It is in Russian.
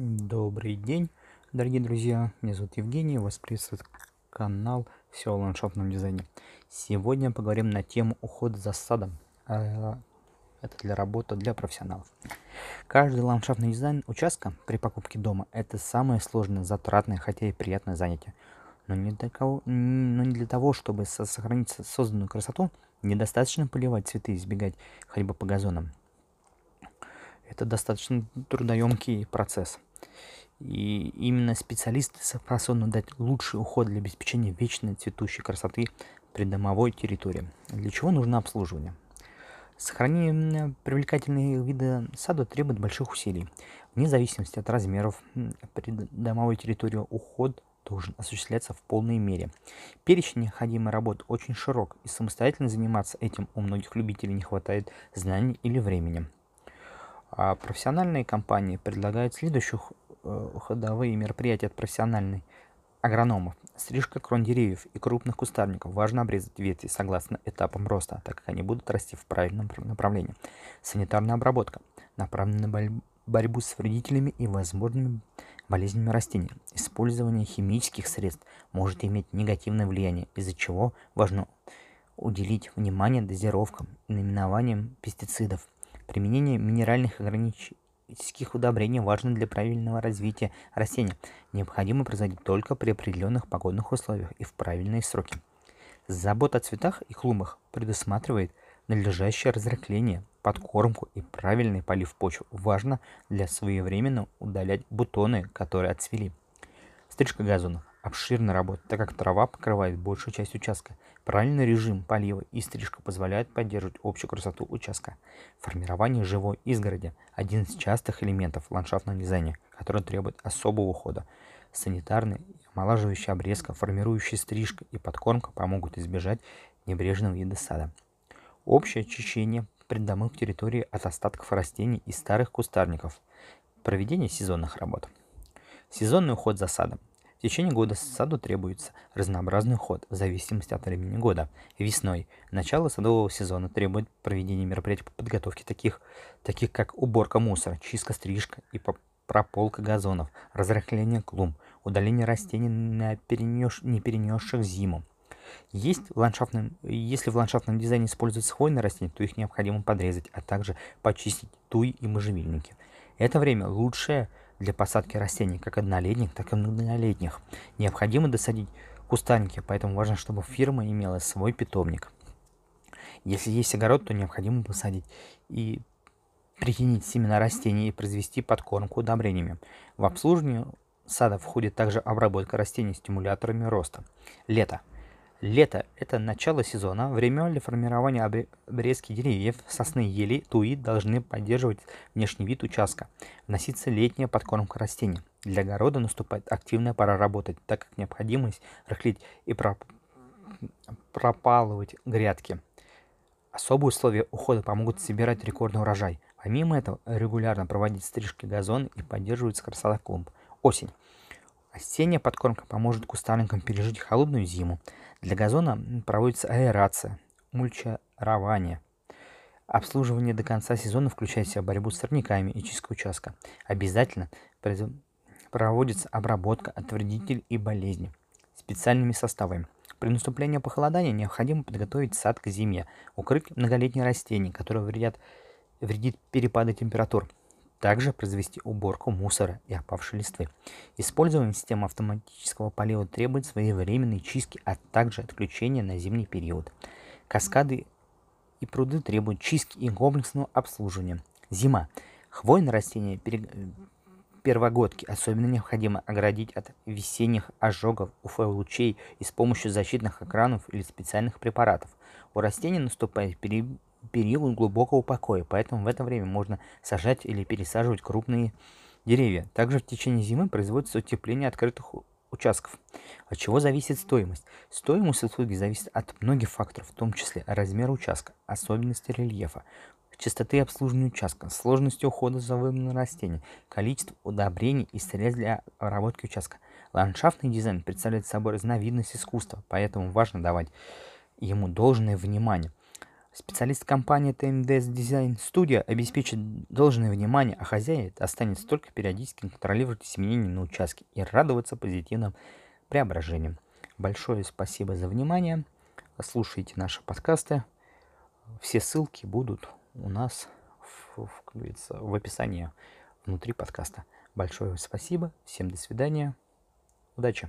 Добрый день, дорогие друзья. Меня зовут Евгений. Вас приветствует канал Все о ландшафтном дизайне. Сегодня поговорим на тему ухода за садом. А, это для работы для профессионалов. Каждый ландшафтный дизайн участка при покупке дома – это самое сложное, затратное, хотя и приятное занятие. Но не для, кого, но не для того, чтобы сохранить созданную красоту, недостаточно поливать цветы и избегать ходьбы по газонам. Это достаточно трудоемкий процесс. И именно специалисты способны дать лучший уход для обеспечения вечной цветущей красоты придомовой территории. Для чего нужно обслуживание? Сохранение привлекательных вида сада требует больших усилий. Вне зависимости от размеров придомовой территории уход должен осуществляться в полной мере. Перечень необходимых работ очень широк, и самостоятельно заниматься этим у многих любителей не хватает знаний или времени. А профессиональные компании предлагают следующие э, ходовые мероприятия от профессиональной агрономов. Стрижка крон деревьев и крупных кустарников. Важно обрезать ветви согласно этапам роста, так как они будут расти в правильном направлении. Санитарная обработка. Направлена на борьбу с вредителями и возможными болезнями растений. Использование химических средств может иметь негативное влияние, из-за чего важно уделить внимание дозировкам и наименованиям пестицидов. Применение минеральных органических удобрений важно для правильного развития растения. Необходимо производить только при определенных погодных условиях и в правильные сроки. Забота о цветах и клумбах предусматривает надлежащее разрыхление, подкормку и правильный полив почв. Важно для своевременно удалять бутоны, которые отцвели. Стрижка газонов обширная работа, так как трава покрывает большую часть участка. Правильный режим полива и стрижка позволяют поддерживать общую красоту участка. Формирование живой изгороди – один из частых элементов ландшафтного дизайна, который требует особого ухода. Санитарный и омолаживающая обрезка, формирующая стрижка и подкормка помогут избежать небрежного вида сада. Общее очищение придомовых территорий от остатков растений и старых кустарников. Проведение сезонных работ. Сезонный уход за садом. В течение года саду требуется разнообразный уход в зависимости от времени года. Весной начало садового сезона требует проведения мероприятий по подготовке таких, таких как уборка мусора, чистка, стрижка и прополка газонов, разрыхление клумб, удаление растений, не перенесших зиму. Есть в ландшафтном, если в ландшафтном дизайне используются хвойные растения, то их необходимо подрезать, а также почистить туи и можжевельники. Это время лучшее для посадки растений, как однолетних, так и многолетних. Необходимо досадить кустарники, поэтому важно, чтобы фирма имела свой питомник. Если есть огород, то необходимо посадить и притянить семена растений и произвести подкормку удобрениями. В обслуживание сада входит также обработка растений стимуляторами роста. Лето. Лето – это начало сезона, время для формирования обрезки деревьев, сосны, ели, туи должны поддерживать внешний вид участка. Вносится летняя подкормка растений. Для огорода наступает активная пора работать, так как необходимость рыхлить и пропалывать грядки. Особые условия ухода помогут собирать рекордный урожай. Помимо этого, регулярно проводить стрижки газон и поддерживать красота клумб. Осень. Осенняя подкормка поможет кустарникам пережить холодную зиму. Для газона проводится аэрация, мульчирование. Обслуживание до конца сезона включает в себя борьбу с сорняками и чистку участка. Обязательно проводится обработка от вредителей и болезней специальными составами. При наступлении похолодания необходимо подготовить сад к зиме, укрыть многолетние растения, которые вредят, вредит перепады температур, также произвести уборку мусора и опавшей листвы. Использование системы автоматического полива требует своевременной чистки, а также отключения на зимний период. Каскады и пруды требуют чистки и комплексного обслуживания. Зима. Хвойные растения первогодки особенно необходимо оградить от весенних ожогов, УФ-лучей и с помощью защитных экранов или специальных препаратов. У растений наступает период период глубокого покоя, поэтому в это время можно сажать или пересаживать крупные деревья. Также в течение зимы производится утепление открытых участков. От чего зависит стоимость? Стоимость услуги зависит от многих факторов, в том числе размера участка, особенности рельефа, частоты обслуживания участка, сложности ухода за выбранным растением, количество удобрений и средств для обработки участка. Ландшафтный дизайн представляет собой разновидность искусства, поэтому важно давать ему должное внимание. Специалист компании TMDS Design Studio обеспечит должное внимание, а хозяин останется только периодически контролировать изменения на участке и радоваться позитивным преображениям. Большое спасибо за внимание. Слушайте наши подкасты. Все ссылки будут у нас в, в, в описании внутри подкаста. Большое спасибо. Всем до свидания. Удачи.